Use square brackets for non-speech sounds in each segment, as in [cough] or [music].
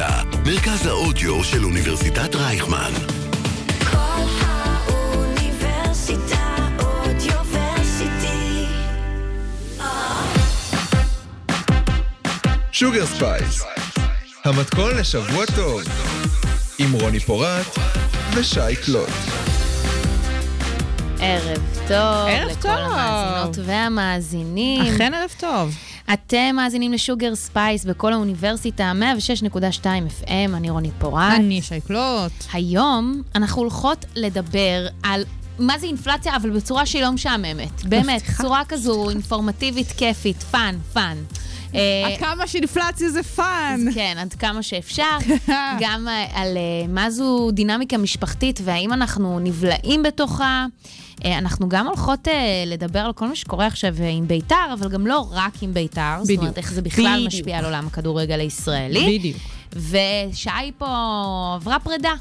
האוניברסיטה, מרכז האודיו של אוניברסיטת רייכמן. כל האוניברסיטה אודיוורסיטי. שוגר ספייס, המתכון לשבוע טוב, עם רוני פורט ושי קלוט. ערב טוב. ערב לכל טוב. המאזינות והמאזינים. אכן ערב טוב. אתם מאזינים ל Sugar Spice בקול האוניברסיטה, 106.2 FM, אני רוני פורט. אני שי קלוט. היום אנחנו הולכות לדבר על מה זה אינפלציה, אבל בצורה שהיא לא משעממת. באמת, מבטיחה. צורה כזו אינפורמטיבית, כיפית, fun, fun. אה, עד כמה שאינפלציה זה fun. כן, עד כמה שאפשר. [laughs] גם אה, על אה, מה זו דינמיקה משפחתית והאם אנחנו נבלעים בתוכה. אה, אנחנו גם הולכות אה, לדבר על כל מה שקורה עכשיו אה, עם בית"ר, אבל גם לא רק עם בית"ר. זאת בדיוק. אומרת, איך זה בכלל בדיוק. משפיע על עולם הכדורגל הישראלי. בדיוק. ושי פה עברה פרידה.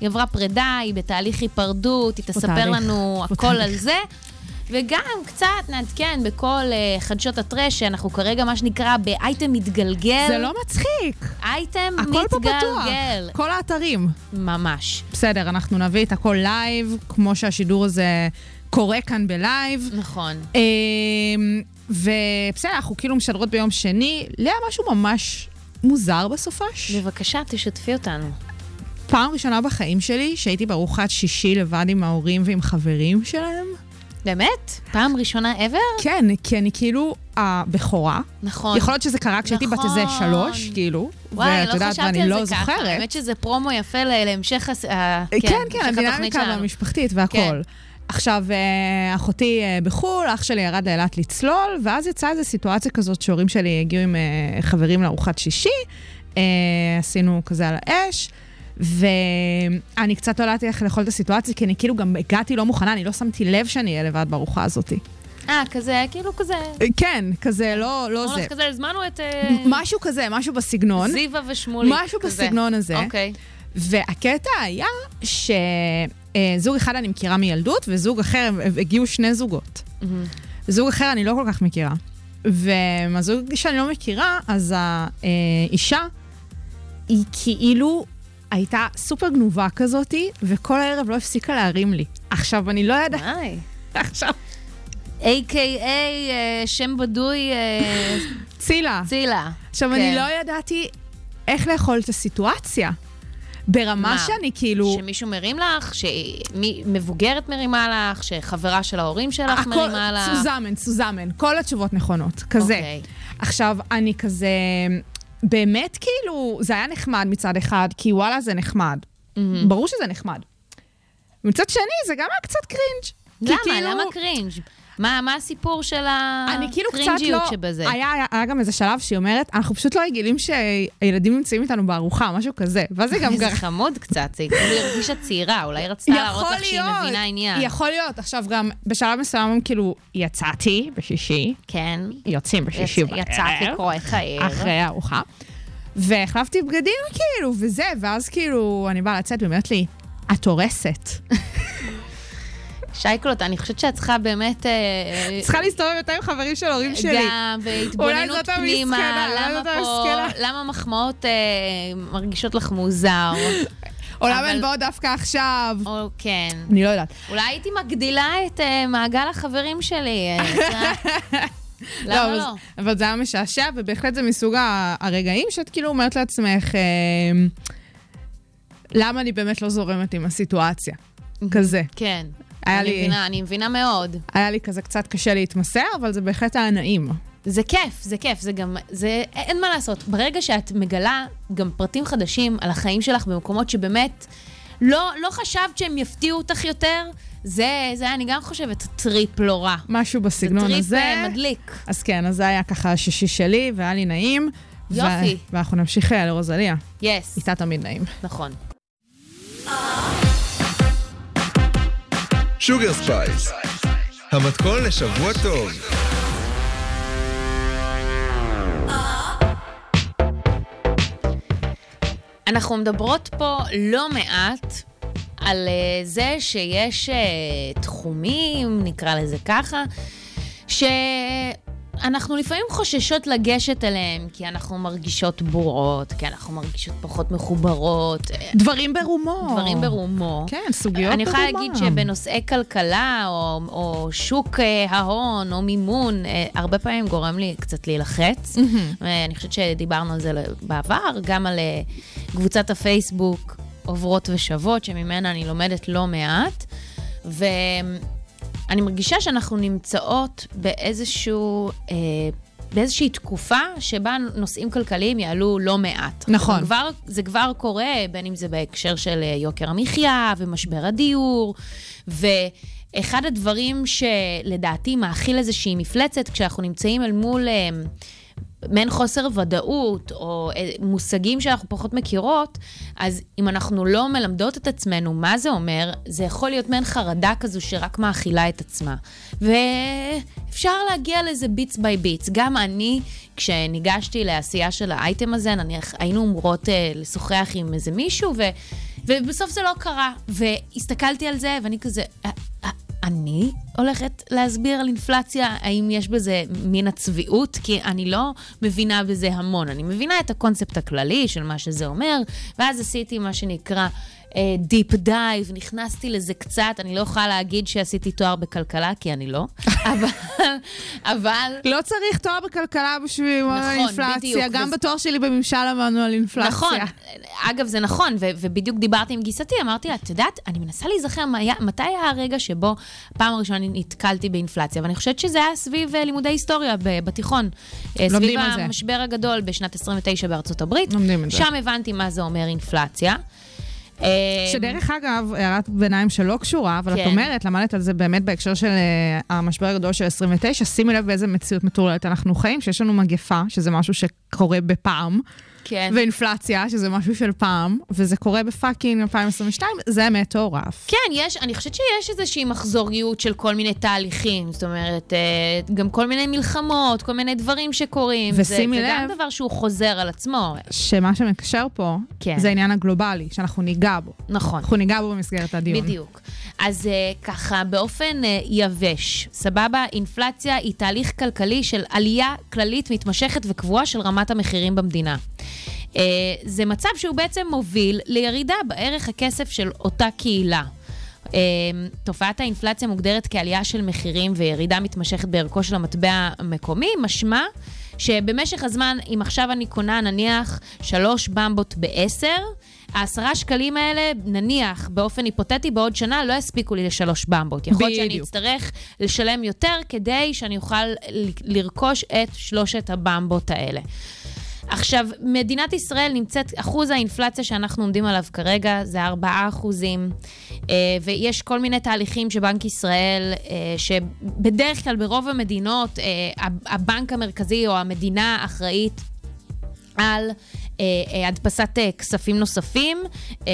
היא עברה פרידה, היא בתהליך היפרדות, היא תספר תהליך. לנו הכל תהליך. על זה. וגם קצת נעדכן בכל אה, חדשות הטרש, שאנחנו כרגע, מה שנקרא, באייטם מתגלגל. זה לא מצחיק. אייטם הכל פה פתוח. מתגלגל. כל האתרים. ממש. בסדר, אנחנו נביא את הכל לייב, כמו שהשידור הזה קורה כאן בלייב. נכון. אמ, ובסדר, אנחנו כאילו משדרות ביום שני. לאה, משהו ממש מוזר בסופש. בבקשה, תשתפי אותנו. פעם ראשונה בחיים שלי שהייתי בארוחת שישי לבד עם ההורים ועם חברים שלהם. באמת? פעם ראשונה ever? כן, כי אני כאילו הבכורה. נכון. יכול להיות שזה קרה כשהייתי בת איזה נכון. שלוש, כאילו. וואי, לא יודעת, חשבתי על לא זה ככה. זוכרת. האמת שזה פרומו יפה להמשך הס- ה- כן, כן, התוכנית הדינמיקה שלנו. המשפחתית והכל. כן. עכשיו, אה, אחותי אה, בחו"ל, אח שלי ירד לאילת לצלול, ואז יצאה איזו סיטואציה כזאת שהורים שלי הגיעו עם אה, חברים לארוחת שישי, אה, עשינו כזה על האש, ואני קצת לא ידעתי איך לאכול את הסיטואציה, כי אני כאילו גם הגעתי לא מוכנה, אני לא שמתי לב שאני אהיה לבד בארוחה הזאת. אה, כזה, כאילו כזה. אה, כן, כזה, לא, לא זה. כזה, הזמנו את אה, משהו כזה, משהו בסגנון. זיווה ושמולי. משהו כזה. בסגנון הזה. אוקיי. והקטע היה שזוג אחד אני מכירה מילדות, וזוג אחר, הגיעו שני זוגות. מהמם. זוג אחר אני לא כל כך מכירה. ומהזוג שאני לא מכירה, אז האישה היא כאילו הייתה סופר גנובה כזאתי, וכל הערב לא הפסיקה להרים לי. עכשיו, אני לא יודעת... היי. [laughs] עכשיו, A.K.A. אה, שם בדוי אה, צילה. צילה. עכשיו, כן. אני לא ידעתי איך לאכול את הסיטואציה. ברמה מה? שאני כאילו... שמישהו מרים לך, שמבוגרת מרימה לך, שחברה של ההורים שלך הכל מרימה לך. סוזמן, סוזמן, כל התשובות נכונות, כזה. אוקיי. עכשיו, אני כזה, באמת כאילו, זה היה נחמד מצד אחד, כי וואלה זה נחמד. ברור שזה נחמד. מצד שני, זה גם היה קצת קרינג'. למה? כאילו- למה קרינג'? מה מה הסיפור של אני כאילו קצת הקרינג'יות לא... שבזה? היה, היה, היה גם איזה שלב שהיא אומרת, אנחנו פשוט לא רגילים שהילדים נמצאים איתנו בארוחה, משהו כזה. ואז היא גם זה גרה... חמוד קצת, זה כאילו היא הרגישה צעירה, אולי רצתה להראות לך שהיא מבינה עניין. יכול להיות. עכשיו גם, בשלב מסוים, כאילו, יצאתי בשישי, כן. יוצאים בשישי יצ- יצאת לקרוא את הערב. אחרי הארוחה. והחלפתי בגדים כאילו, וזה, ואז כאילו, אני באה לצאת ואומרת לי, את הורסת. שייקלוט, אני חושבת שאת צריכה באמת... אה, צריכה להסתובב יותר עם חברים של הורים שלי. גם, והתבוננות פנימה, למה פה, מחמאות אה, מרגישות לך מוזר? או למה הן באות דווקא עכשיו? או כן. אני לא יודעת. אולי הייתי מגדילה את אה, מעגל החברים שלי. אה. [laughs] למה אבל- לא? אבל זה היה משעשע, ובהחלט זה מסוג הרגעים שאת כאילו אומרת לעצמך, אה, למה אני באמת לא זורמת עם הסיטואציה? כזה. כן. היה אני לי- מבינה, אני מבינה מאוד. היה לי כזה קצת קשה להתמסר, אבל זה בהחלט היה נעים. זה כיף, זה כיף, זה גם, זה, אין מה לעשות. ברגע שאת מגלה גם פרטים חדשים על החיים שלך במקומות שבאמת לא, לא חשבת שהם יפתיעו אותך יותר, זה, זה אני גם חושבת טריפ לא רע. משהו זה בסגנון טריפ הזה. אה, מדליק. אז כן, אז זה היה ככה השישי שלי, והיה לי נעים. ו- יופי. ואנחנו נמשיך אה, לרוזליה. Yes, איתה תמיד נעים. נכון. Sugar Spice, המתכון לשבוע טוב. אנחנו מדברות פה לא מעט על uh, זה שיש uh, תחומים, נקרא לזה ככה, ש... אנחנו לפעמים חוששות לגשת אליהם, כי אנחנו מרגישות בורות, כי אנחנו מרגישות פחות מחוברות. דברים ברומו. דברים ברומו. כן, סוגיות אני יכולה. להגיד שבנושאי כלכלה, או, או שוק אה, ההון, או מימון, אה, הרבה פעמים גורם לי קצת להילחץ. אה, אני חושבת שדיברנו על זה בעבר, גם על אה, קבוצת הפייסבוק עוברות ושוות, שממנה אני לומדת לא מעט. ואני מרגישה שאנחנו נמצאות באיזשהו... אה, באיזושהי תקופה שבה נושאים כלכליים יעלו לא מעט. נכון. זה כבר, זה כבר קורה, בין אם זה בהקשר של אה, יוקר המחיה ומשבר הדיור, ואחד הדברים שלדעתי מאכיל איזושהי מפלצת, כשאנחנו נמצאים אל מול אה, מעין חוסר ודאות, או אה, מושגים שאנחנו פחות מכירות, אז אם אנחנו לא מלמדות את עצמנו מה זה אומר, זה יכול להיות מעין חרדה כזו שרק מאכילה את עצמה. ואפשר להגיע לזה ביטס ביי ביטס. גם אני, כשניגשתי לעשייה של האייטם הזה, נניח היינו אמורות אה, לשוחח עם איזה מישהו, ו... ובסוף זה לא קרה. והסתכלתי על זה, ואני כזה, "אה, אה, אני הולכת להסביר על אינפלציה, האם יש בזה מין הצביעות? כי אני לא מבינה בזה המון. אני מבינה את הקונספט הכללי של מה שזה אומר, ואז עשיתי מה שנקרא deep dive, נכנסתי לזה קצת, אני לא יכולה להגיד שעשיתי תואר בכלכלה, כי אני לא, [laughs] אבל, אבל לא צריך תואר בכלכלה בשביל נכון, אינפלציה. בדיוק. גם וזה- בתואר שלי בממשל למדנו על אינפלציה. נכון, אגב, זה נכון, ו- ובדיוק דיברתי עם גיסתי, אמרתי לה, את יודעת, אני מנסה להיזכר מה היה- מתי היה הרגע שבו פעם הראשונה אני נתקלתי באינפלציה, ואני חושבת שזה היה סביב אה, לימודי היסטוריה ב- בתיכון. אה, סביב. המשבר הגדול בשנת 29 בארצות הברית. לומדים את זה. שם הבנתי מה זה אומר אינפלציה. אה, שדרך אגב, הערת ביניים שלא קשורה, אבל את כן. אומרת, למדת על זה באמת בהקשר של אה, המשבר הגדול של 29, שימי לב באיזה מציאות מטורללת אנחנו חיים, שיש לנו מגפה, שזה משהו שקורה בפעם, כן. ואינפלציה, שזה משהו של פעם, וזה קורה בפאקינג 2022, זה מטורף. כן, יש, אני חושבת שיש איזושהי מחזוריות של כל מיני תהליכים. זאת אומרת, אה, גם כל מיני מלחמות, כל מיני דברים שקורים. ושימי זה, זה גם לב- דבר שהוא חוזר על עצמו. שמה שמקשר פה, כן. זה העניין הגלובלי, שאנחנו ניגע בו. נכון. אנחנו ניגע בו במסגרת הדיון. בדיוק. אז uh, ככה, באופן uh, יבש, סבבה? אינפלציה היא תהליך כלכלי של עלייה כללית מתמשכת וקבועה של רמת המחירים במדינה. Uh, זה מצב שהוא בעצם מוביל לירידה בערך הכסף של אותה קהילה. Uh, תופעת האינפלציה מוגדרת כעלייה של מחירים וירידה מתמשכת בערכו של המטבע המקומי, משמע שבמשך הזמן, אם עכשיו אני קונה נניח שלוש במבות בעשר, העשרה שקלים האלה, נניח, באופן היפותטי, בעוד שנה לא יספיקו לי לשלוש במבות. יכול להיות שאני. אצטרך לשלם יותר כדי שאני אוכל לרכוש את שלושת הבמבות האלה. עכשיו, מדינת ישראל נמצאת, אחוז האינפלציה שאנחנו עומדים עליו כרגע זה 4 אחוזים, אה, ויש כל מיני תהליכים שבנק ישראל, אה, שבדרך כלל ברוב המדינות, אה, הב- הבנק המרכזי או המדינה אחראית על אה, אה, הדפסת אה, כספים נוספים, אה,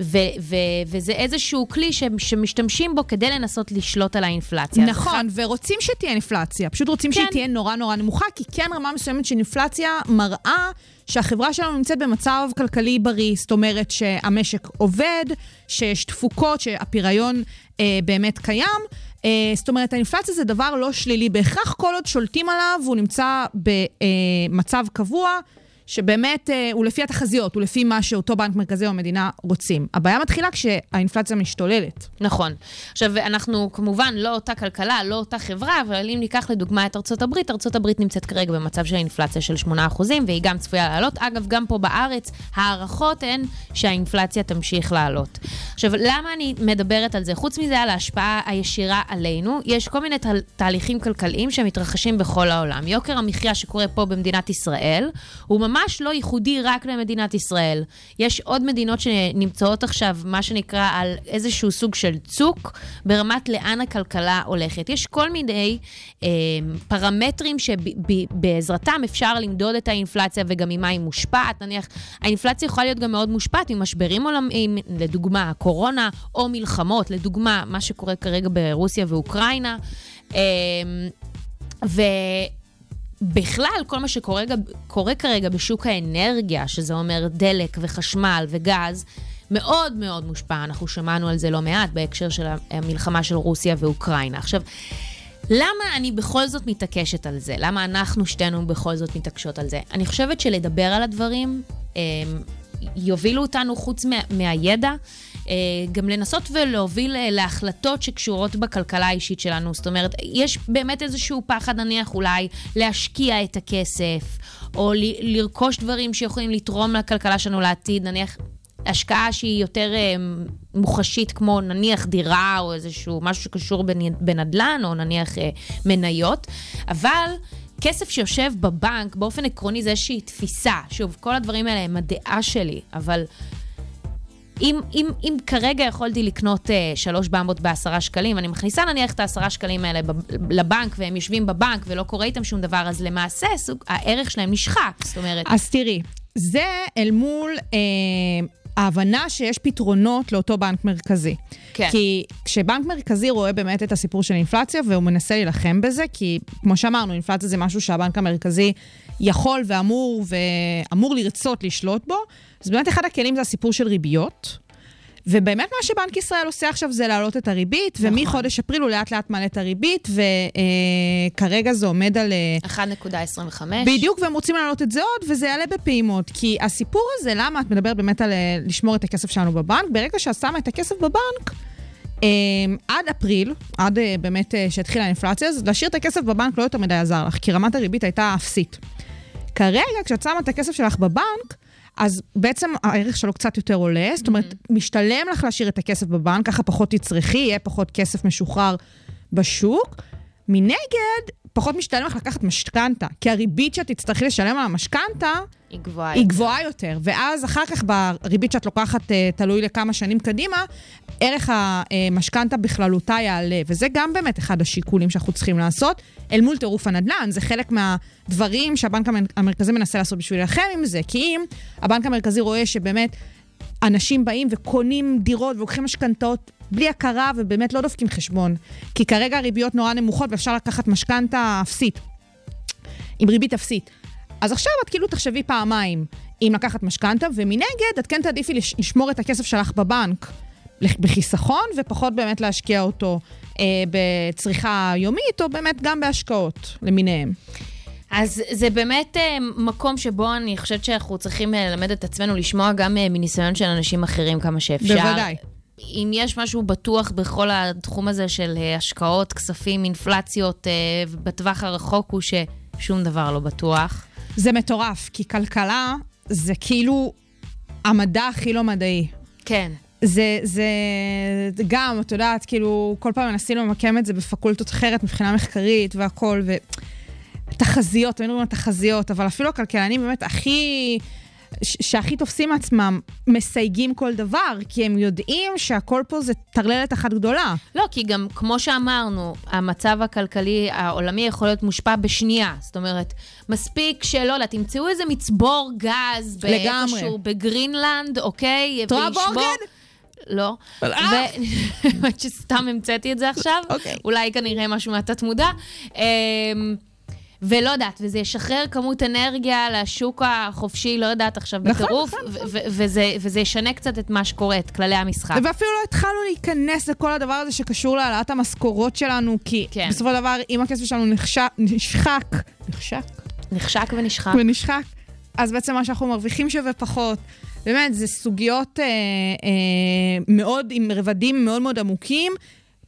ו, ו, וזה איזשהו כלי ש, שמשתמשים בו כדי לנסות לשלוט על האינפלציה. אז נכון, ורוצים שתהיה אינפלציה, פשוט רוצים כן. שהיא תהיה נורא נורא נמוכה, כי כן רמה מסוימת של אינפלציה מראה שהחברה שלנו נמצאת במצב כלכלי בריא, זאת אומרת שהמשק עובד, שיש תפוקות, שהפריון אה, באמת קיים. אה, זאת אומרת, האינפלציה זה דבר לא שלילי בהכרח, כל עוד שולטים עליו, והוא נמצא במצב קבוע. שבאמת אה, הוא לפי התחזיות, הוא לפי מה שאותו בנק מרכזי או המדינה רוצים. הבעיה מתחילה כשהאינפלציה משתוללת. נכון. עכשיו, אנחנו כמובן לא אותה כלכלה, לא אותה חברה, אבל אם ניקח לדוגמה את ארצות הברית, ארצות הברית נמצאת כרגע במצב של אינפלציה של 8%, והיא גם צפויה לעלות. אגב, גם פה בארץ, ההערכות הן שהאינפלציה תמשיך לעלות. עכשיו, למה אני מדברת על זה? חוץ מזה, על ההשפעה הישירה עלינו, יש כל מיני תה- תהליכים כלכליים שמתרחשים בכל העולם. יוקר המחיה שקורה פה במדינת ישראל, הוא ממש לא ייחודי רק למדינת ישראל. יש עוד מדינות שנמצאות עכשיו, מה שנקרא, על איזשהו סוג של צוק, ברמת לאן הכלכלה הולכת. יש כל מיני אה, פרמטרים שבעזרתם אפשר למדוד את האינפלציה וגם ממה היא מושפעת. נניח, האינפלציה יכולה להיות גם מאוד מושפעת ממשברים עולמיים, לדוגמה, הקורונה, או מלחמות, לדוגמה, מה שקורה כרגע ברוסיה ואוקראינה. אה, ו... בכלל, כל מה שקורה קורה כרגע בשוק האנרגיה, שזה אומר דלק וחשמל וגז, מאוד מאוד מושפע. אנחנו שמענו על זה לא מעט בהקשר של המלחמה של רוסיה ואוקראינה. עכשיו, למה אני בכל זאת מתעקשת על זה? למה אנחנו שתינו בכל זאת מתעקשות על זה? אני חושבת שלדבר על הדברים אה, יובילו אותנו, חוץ מה, מהידע, גם לנסות ולהוביל אה, להחלטות שקשורות בכלכלה האישית שלנו. זאת אומרת, יש באמת איזשהו פחד, נניח, אולי להשקיע את הכסף, או לרכוש דברים שיכולים לתרום לכלכלה שלנו לעתיד, נניח... השקעה שהיא יותר אה, מוחשית, כמו נניח דירה או איזשהו משהו שקשור בנ- בנדל"ן, או נניח אה, מניות, אבל כסף שיושב בבנק, באופן עקרוני זה איזושהי תפיסה. שוב, כל הדברים האלה הם הדעה שלי, אבל אם, אם, אם כרגע יכולתי לקנות אה, שלוש במבות בעשרה שקלים, אני מכניסה נניח את העשרה שקלים האלה לבנק, והם יושבים בבנק ולא קורה איתם שום דבר, אז למעשה סוג, הערך שלהם נשחק. זאת אומרת, אז תראי, זה אל מול אה, ההבנה שיש פתרונות לאותו בנק מרכזי. כן. כי כשבנק מרכזי רואה באמת את הסיפור של אינפלציה, והוא מנסה להילחם בזה, כי כמו שאמרנו, אינפלציה זה משהו שהבנק המרכזי יכול ואמור, ואמור לרצות לשלוט בו, אז באמת אחד הכלים זה הסיפור של ריביות. ובאמת מה שבנק ישראל עושה עכשיו זה להעלות את הריבית, נכון. ומחודש אפריל הוא לאט לאט מעלה את הריבית, וכרגע זה עומד על... אה, 1.25. בדיוק, והם רוצים להעלות את זה עוד, וזה יעלה בפעימות. כי הסיפור הזה, למה את מדברת באמת על אה, לשמור את הכסף שלנו בבנק? ברגע שאת שמה את הכסף בבנק, אה, עד אפריל, עד אה, באמת אה, שהתחילה האינפלציה, אז להשאיר את הכסף בבנק לא יותר מדי עזר לך, כי רמת הריבית הייתה אפסית. כרגע, כשאת שמה את הכסף שלך בבנק, אז בעצם הערך שלו קצת יותר עולה, זאת אומרת, משתלם לך להשאיר את הכסף בבנק, ככה פחות תצרכי, יהיה פחות כסף משוחרר בשוק. מנגד, פחות משתלם לך לקחת משכנתה, כי הריבית שאת תצטרכי לשלם על המשכנתה היא גבוהה. היא גבוהה יותר, ואז אחר כך בריבית שאת לוקחת, אה, תלוי לכמה שנים קדימה, ערך המשכנתה בכללותה יעלה, וזה גם באמת אחד השיקולים שאנחנו צריכים לעשות, אל מול טירוף הנדל"ן, זה חלק מהדברים שהבנק המ- המרכזי מנסה לעשות בשביל להילחם עם זה, כי אם הבנק המרכזי רואה שבאמת אנשים באים וקונים דירות ולוקחים משכנתאות בלי הכרה ובאמת לא דופקים חשבון, כי כרגע הריביות נורא נמוכות ואפשר לקחת משכנתה אפסית. עם ריבית אפסית. אז עכשיו את כאילו תחשבי פעמיים אם לקחת משכנתה, ומנגד את כן תעדיפי לש- לשמור את הכסף שלך בבנק בחיסכון, ופחות באמת להשקיע אותו אה, בצריכה יומית, או באמת גם בהשקעות למיניהם. אז זה באמת אה, מקום שבו אני חושבת שאנחנו צריכים אה, ללמד את עצמנו לשמוע גם אה, מניסיון של אנשים אחרים כמה שאפשר. בוודאי. אם יש משהו בטוח בכל התחום הזה של אה, השקעות, כספים, אינפלציות, אה, בטווח הרחוק הוא ששום דבר לא בטוח. זה מטורף, כי כלכלה זה כאילו המדע הכי לא מדעי. כן. זה, זה גם, את יודעת, כאילו, כל פעם מנסים למקם את זה בפקולטות אחרת מבחינה מחקרית והכל, ותחזיות, היינו אומרים תחזיות, אבל אפילו הכלכלנים באמת הכי, שהכי תופסים עצמם, מסייגים כל דבר, כי הם יודעים שהכל פה זה טרללת אחת גדולה. לא, כי גם, כמו שאמרנו, המצב הכלכלי העולמי יכול להיות מושפע בשנייה. זאת אומרת, מספיק שלא יודעת, תמצאו איזה מצבור גז לגמרי. באיפשהו בגרינלנד, אוקיי? את רואה בורגן? לא. אה! [laughs] האמת שסתם המצאתי את זה עכשיו. אוקיי. אולי כנראה משהו מהתת-מודע. אמ, ולא יודעת, וזה ישחרר כמות אנרגיה לשוק החופשי, לא יודעת עכשיו נכון, בטירוף, נכון, וזה- וזה ישנה קצת את מה שקורה, את כללי המשחק. ואפילו לא התחלנו להיכנס לכל הדבר הזה שקשור להעלאת המשכורות שלנו, כי כן. בסופו של דבר, אם הכסף שלנו נחשק, נשחק, נחשק? נחשק ונשחק. ונשחק, אז בעצם מה שאנחנו מרוויחים שווה פחות. באמת, זה סוגיות אה, אה, מאוד, עם רבדים מאוד מאוד עמוקים,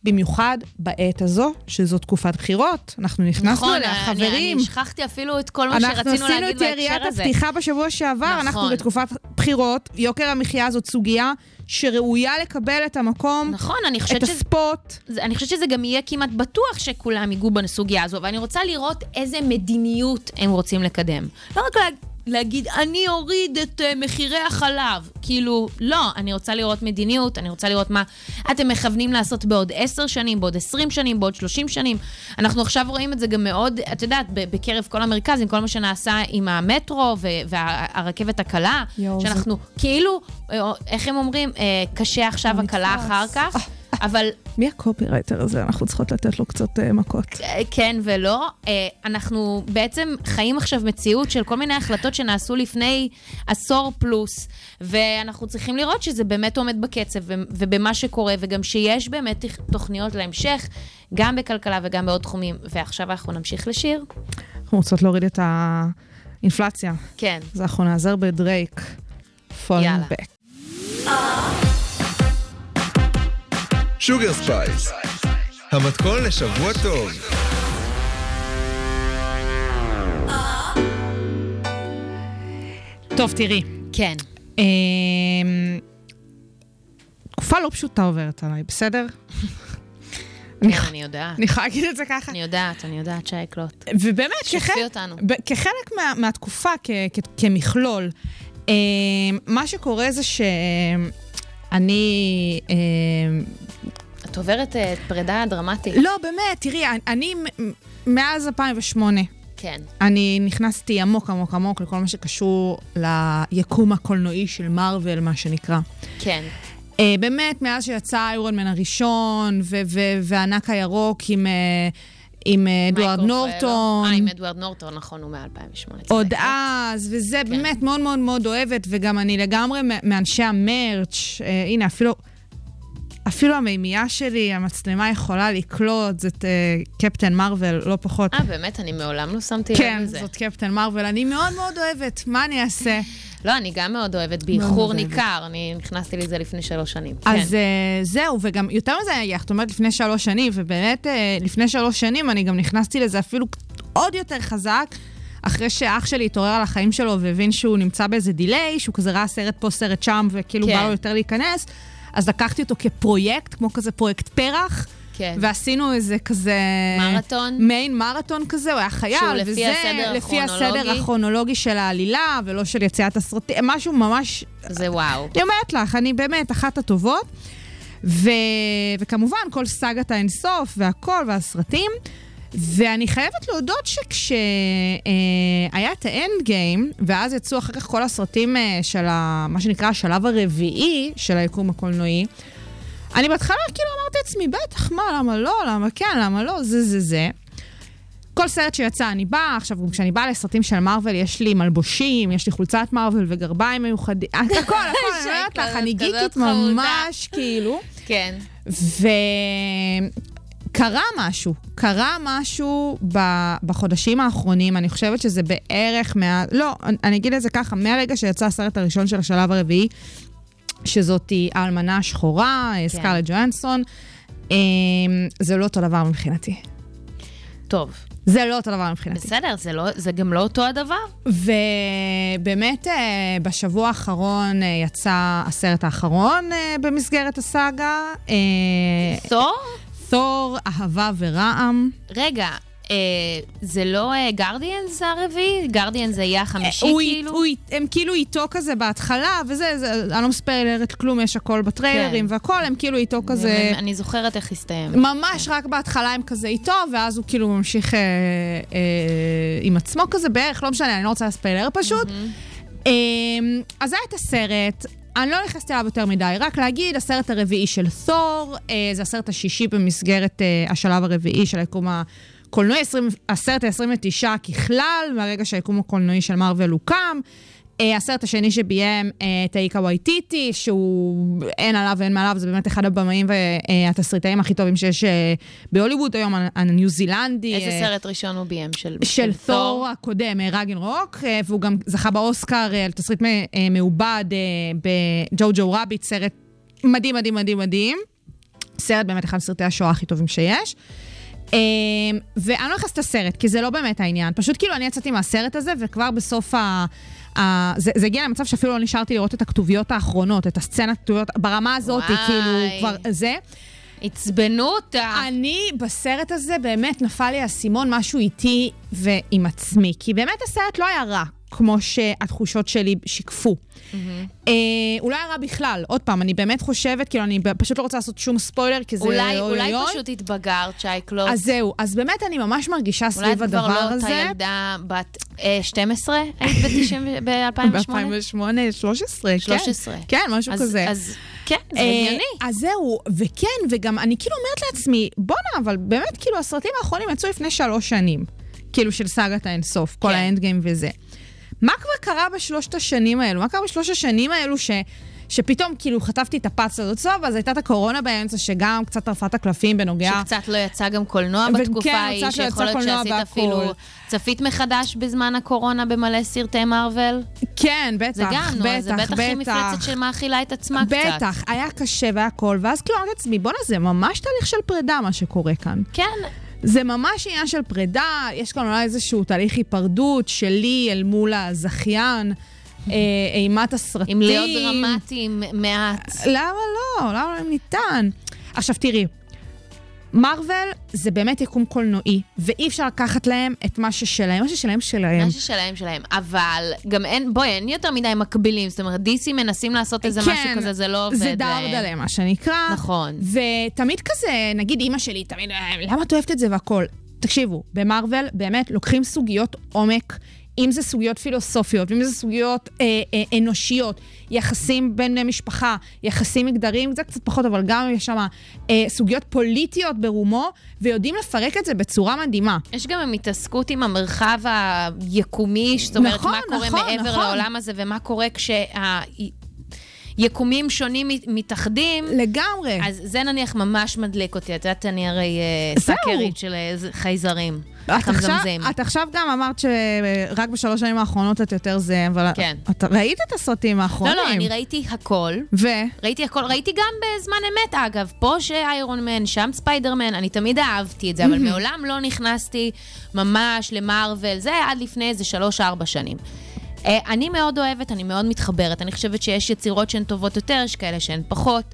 במיוחד בעת הזו, שזו תקופת בחירות. אנחנו נכנסנו נכון, אליה, אני- חברים. אני שכחתי אפילו את כל מה אנחנו שרצינו עשינו להגיד את בהקשר יריית הזה. הפתיחה בשבוע שעבר, נכון. אנחנו בתקופת בחירות. יוקר המחיה זאת סוגיה שראויה לקבל את המקום, נכון, אני את חושבת שזה... הספוט. זה- אני חושבת שזה גם יהיה כמעט בטוח שכולם ייגעו בסוגיה הזו, ואני רוצה לראות איזה מדיניות הם רוצים לקדם. לא רק לה, להגיד, אני אוריד את uh, מחירי החלב. כאילו, לא, אני רוצה לראות מדיניות, אני רוצה לראות מה אתם מכוונים לעשות בעוד עשר שנים, בעוד עשרים שנים, בעוד שלושים שנים. אנחנו עכשיו רואים את זה גם מאוד, את יודעת, בקרב כל המרכז, עם כל מה שנעשה עם המטרו והרכבת הקלה, זה- שאנחנו כאילו, אה, איך הם אומרים, אה, קשה עכשיו, הקלה. אחר כך. אבל מי הקופירייטר הזה? אנחנו צריכות לתת לו קצת אה, מכות. אה, כן ולא. אה, אנחנו בעצם חיים עכשיו מציאות של כל מיני החלטות שנעשו לפני עשור פלוס, ואנחנו צריכים לראות שזה באמת עומד בקצב ו- ובמה שקורה, וגם שיש באמת תוכניות להמשך, גם בכלכלה וגם בעוד תחומים. ועכשיו אנחנו נמשיך לשיר. אנחנו רוצות להוריד את האינפלציה. כן. אז אנחנו נעזר בדרייק. Falling יאללה. Back. Sugar Spice, המתכון לשבוע טוב. טוב, תראי. כן. אמ, תקופה לא פשוטה עוברת עליי, בסדר? אני כן, אני יודעת. אני יכולה להגיד את זה ככה. אני יודעת, אני יודעת, שייקלוט. ובאמת, כחלק, אותנו. ב- כחלק מה, מהתקופה, כ, כ, כמכלול, אמ, מה שקורה זה שאני... אמ, עוברת אה, פרידה דרמטית. לא, באמת, תראי, אני- מאז 2008, כן. אני נכנסתי עמוק עמוק עמוק לכל מה שקשור ליקום הקולנועי של מארוול, מה שנקרא. כן. Uh, באמת, מאז שיצא איירון מן הראשון, ו- ו- והענק הירוק עם, uh, עם אדוארד נורטון. אה, עם אדוארד נורטון, נכון, הוא מ-2008. עוד אז, וזה כן. באמת מאוד מאוד מאוד אוהבת, וגם אני לגמרי מאנשי המרץ'. Uh, הנה, אפילו, אפילו המימייה שלי, המצלמה יכולה לקלוט, זאת uh, קפטן מרוויל, לא פחות. אה, באמת, אני מעולם לא שמתי לב כן, לזה. זאת קפטן מרוויל, אני מאוד מאוד אוהבת, מה אני אעשה? [laughs] לא, אני גם מאוד אוהבת, באיחור. ניכר. אני נכנסתי לזה לפני שלוש שנים. אז כן. uh, זהו, וגם יותר מזה, את אומרת לפני שלוש שנים, ובאמת uh, לפני שלוש שנים אני גם נכנסתי לזה אפילו עוד יותר חזק, אחרי שאח שלי התעורר על החיים שלו והבין שהוא נמצא באיזה דיליי, שהוא כזה ראה סרט פה, סרט שם, וכאילו כן. בא לו יותר להיכנס, אז לקחתי אותו כפרויקט, כמו כזה פרויקט פרח. כן. ועשינו איזה כזה... מרתון? מיין מרתון כזה, הוא היה חייל, שהוא לפי וזה הסדר לפי הסדר הכרונולוגי? הכרונולוגי של העלילה, ולא של יציאת הסרטים, משהו ממש זה וואו. אני אומרת לך, אני באמת אחת הטובות. ו... וכמובן, כל סאגת האינסוף והכל והסרטים. ואני חייבת להודות שכשהיה את האנד גיים, ואז יצאו אחר כך כל הסרטים אה, של ה... מה שנקרא השלב הרביעי של היקום הקולנועי, אני בהתחלה כאילו אמרתי לעצמי, בטח, מה, למה לא, למה כן, למה לא, זה זה זה. כל סרט שיצא, אני באה, עכשיו, גם כשאני באה לסרטים של מארוול, יש לי מלבושים, יש לי חולצת מארוול וגרביים מיוחדים, הכל, הכל, אני [laughs] אומרת לך, אני גיקית. ממש, כאילו. כן. וקרה משהו, קרה משהו ב- בחודשים האחרונים, אני חושבת שזה בערך מה... לא, אני- אגיד את זה ככה, מהרגע שיצא הסרט הראשון של השלב הרביעי, שזאתי האלמנה השחורה, כן. סקארלט ג'ואנסון, אמ, זה לא אותו דבר מבחינתי. טוב. זה לא אותו דבר מבחינתי. בסדר, זה, לא, זה גם לא אותו הדבר. ובאמת, אה, בשבוע האחרון אה, יצא הסרט האחרון אה, במסגרת הסאגה, אה, תור, אהבה ורעם. רגע, אה, זה לא גרדיאנס הרביעי? גרדיאנס זה יהיה החמישי הוא, כאילו? הוא, הם כאילו איתו כזה בהתחלה, וזה, זה, אני לא מספיילרת כלום, יש הכל בטריילרים כן. והכל, הם כאילו איתו כזה... אני- זוכרת איך הסתיים. ממש רק בהתחלה הם כזה איתו, ואז הוא כאילו ממשיך אה, אה, עם עצמו כזה בערך, לא משנה, אני לא רוצה לספיילר פשוט. אה, אז היה את הסרט, אני לא נכנסתי אליו יותר מדי, רק להגיד, הסרט הרביעי של תור, אה, זה הסרט השישי במסגרת אה, השלב הרביעי של היקום הקולנועי, 20, הסרט ה-29 ככלל, מהרגע שהיקום הקולנועי של מארוול הוקם. אה, הסרט השני שביים אה, טאיקה וייטיטי, שהוא אין עליו ואין מעליו, זה באמת אחד הבמאים והתסריטאים הכי טובים שיש אה, בהוליווד היום, הניו זילנדי. איזה אה, סרט ראשון הוא ביים? של, של תור הקודם, אה, רגן רוק, אה, והוא גם זכה באוסקר אה, על תסריט אה, מעובד אה, בג'ו-ג'ו רביט, סרט מדהים, מדהים, מדהים, מדהים. סרט באמת אחד מסרטי השואה הכי טובים שיש. אה, ואני לא נכנסת לסרט, כי זה לא באמת העניין. פשוט כאילו אני יצאתי מהסרט הזה, וכבר בסוף ה... זה, זה הגיע למצב שאפילו לא נשארתי לראות את הכתוביות האחרונות, את הסצנת כתוביות, ברמה הזאת, וואי. כאילו, כבר זה. עצבנו אותה. אני בסרט הזה באמת נפל לי האסימון משהו איתי ועם עצמי, כי באמת הסרט לא היה רע, כמו שהתחושות שלי שיקפו. אה, הוא לא היה בכלל. עוד פעם, אני באמת חושבת, כאילו, אני פשוט לא רוצה לעשות שום ספוילר, כי זה אולי, אוי אולי אוי. פשוט התבגרת, שייקלוט. אז זהו, אז באמת אני ממש מרגישה אולי סביב את כבר הדבר לא אותה הזה. ילדה בת אה, 12? היית ב-2008? ב-2008, 13. 13. כן, משהו אז, כזה. אז כן, זה אה, הגיוני. אז זהו, וכן, וגם אני כאילו אומרת לעצמי, בואנה, אבל באמת, כאילו, הסרטים האחרונים יצאו לפני שלוש שנים. כאילו, של סאגת האינסוף, כל כן. האנד גיים וזה. מה כבר קרה בשלושת השנים האלו? מה קרה בשלושת השנים האלו ש... שפתאום כאילו חטפתי את הפס הזאת סוף, אז הייתה את הקורונה באמצע, שגם קצת טרפה את הקלפים בנוגע... שקצת לא יצא גם קולנוע וכן, בתקופה ההיא, קצת לא שיכול להיות שעשית. אפילו... צפית מחדש בזמן הקורונה במלא סרטי מארוול? כן, בטח, זה גם, נו, בטח, זה בטח היא מפלצת שמאכילה את עצמה קצת. בטח, היה קשה והכל, ואז כאילו אמרתי לעצמי, בואנה, זה ממש תהליך של פרידה, מה שקורה כאן. כן, זה ממש עניין של פרידה, יש כאן אולי איזשהו תהליך היפרדות שלי אל מול הזכיין, אה, אימת הסרטים. אם להיות דרמטיים מעט. למה לא? למה לא ניתן? עכשיו תראי, מארוול זה באמת יקום קולנועי, ואי אפשר לקחת להם את מה ששלהם, מה ששלהם שלהם. מה ששלהם שלהם, אבל גם אין, בואי, אין יותר מדי מקבילים, זאת אומרת, DC מנסים לעשות איזה כן, משהו כזה, זה לא עובד. זה להם. דרדלה, מה שנקרא. נכון. ותמיד כזה, נגיד אימא שלי, תמיד, "אה, למה את אוהבת את זה והכל? תקשיבו, במארוול באמת לוקחים סוגיות עומק. אם זה סוגיות פילוסופיות, ואם זה סוגיות אה, אה, אנושיות, יחסים בין בני משפחה, יחסים מגדריים, זה קצת פחות, אבל גם יש שם אה, סוגיות פוליטיות ברומו, ויודעים לפרק את זה בצורה מדהימה. יש גם התעסקות עם המרחב היקומי, זאת אומרת, נכון, מה קורה נכון, מעבר נכון. לעולם הזה, ומה קורה כשהיקומים שונים מת- מתאחדים. לגמרי. אז זה נניח ממש מדליק אותי. את יודעת, אני הרי אה. סאקרית של אה, חייזרים. את עכשיו. את עכשיו גם אמרת שרק בשלוש שנים האחרונות את יותר זה, אבל כן. את ראית את הסרטים לא, האחרונים. לא, אני ראיתי הכל. ו? ראיתי הכל, ראיתי גם בזמן אמת, אגב. פה שאיירון מן, שם ספיידרמן, אני תמיד אהבתי את זה, אבל מעולם לא נכנסתי ממש למארוול. זה עד לפני איזה שלוש-ארבע שנים. אה, אני מאוד אוהבת, אני מאוד מתחברת. אני חושבת שיש יצירות שהן טובות יותר, יש כאלה שהן פחות.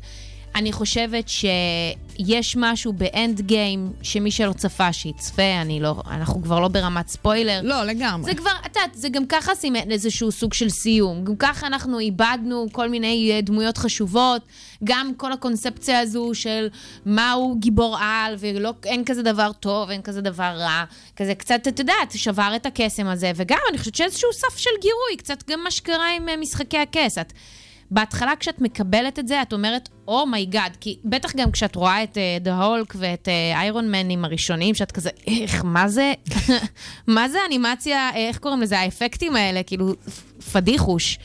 אני חושבת שיש משהו באנד גיים שמי שלא צפה שיצפה, אני לא, אנחנו כבר לא ברמת ספוילר. לא, לגמרי. זה כבר, את יודעת, זה גם ככה סימן איזשהו סוג של סיום. גם ככה אנחנו איבדנו כל מיני אה, דמויות חשובות. גם כל הקונספציה הזו של מהו גיבור על, ואין כזה דבר טוב, אין כזה דבר רע. כזה קצת, את יודעת, שבר את הקסם הזה. וגם, אני חושבת שאיזשהו סף של גירוי, קצת גם מה שקרה עם אה, משחקי הכס. את... בהתחלה כשאת מקבלת את זה, את אומרת, oh my God, כי בטח גם כשאת רואה את The Hulk ואת Iron Man־ים הראשונים, שאת כזה, איך, מה זה, [laughs] מה זה אנימציה, אה, איך קוראים לזה, האפקטים האלה, כאילו, פדיחוש.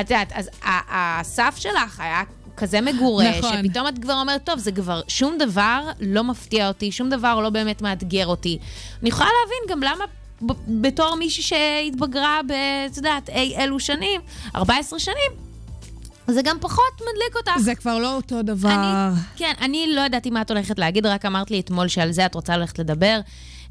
את יודעת, אז הסף שלך היה כזה מגורה, נכון. שפתאום את כבר אומרת, טוב, זה כבר, שום דבר לא מפתיע אותי, שום דבר לא באמת מאתגר אותי. אני יכולה להבין גם למה... בתור מישהי שהתבגרה. את יודעת, אי אלו שנים, 14 שנים, זה גם פחות מדליק אותך. זה כבר לא אותו דבר. אני, כן, אני לא ידעתי מה את הולכת להגיד, רק אמרת לי אתמול שעל זה את רוצה ללכת לדבר.